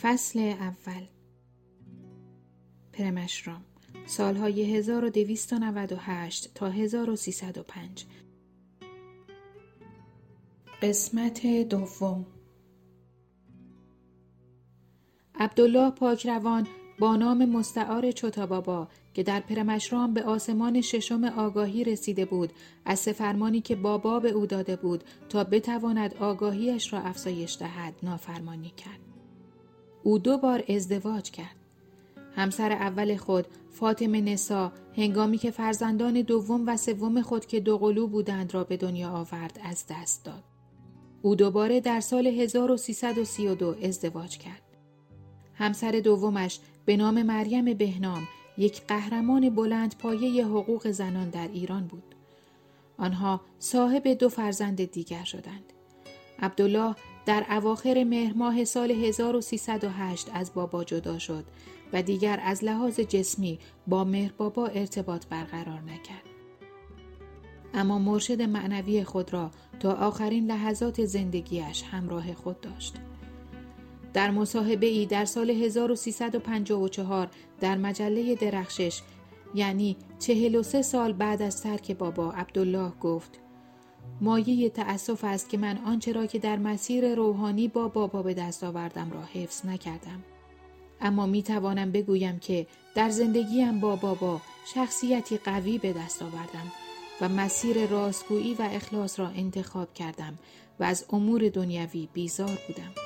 فصل اول. پرمشرام سالهای 1298 تا 1305 قسمت دوم. عبدالله پاکروان با نام مستعار چوتابابا که در پرمشرام به آسمان ششم آگاهی رسیده بود از سفرمانی که بابا به او داده بود تا بتواند آگاهیش را افزایش دهد نافرمانی کرد. او دو بار ازدواج کرد همسر اول خود فاطمه نسا هنگامی که فرزندان دوم و سوم خود که دو قلو بودند را به دنیا آورد از دست داد او دوباره در سال 1332 ازدواج کرد همسر دومش به نام مریم بهنام یک قهرمان بلند پایه حقوق زنان در ایران بود. آنها صاحب دو فرزند دیگر شدند. عبدالله در اواخر مهر ماه سال 1308 از بابا جدا شد و دیگر از لحاظ جسمی با مهر بابا ارتباط برقرار نکرد. اما مرشد معنوی خود را تا آخرین لحظات زندگیش همراه خود داشت. در مصاحبه ای در سال 1354 در مجله درخشش یعنی 43 سال بعد از ترک بابا عبدالله گفت مایه تأسف است که من آنچه را که در مسیر روحانی با بابا به دست آوردم را حفظ نکردم. اما می توانم بگویم که در زندگیم با بابا شخصیتی قوی به دست آوردم و مسیر راستگویی و اخلاص را انتخاب کردم و از امور دنیوی بیزار بودم.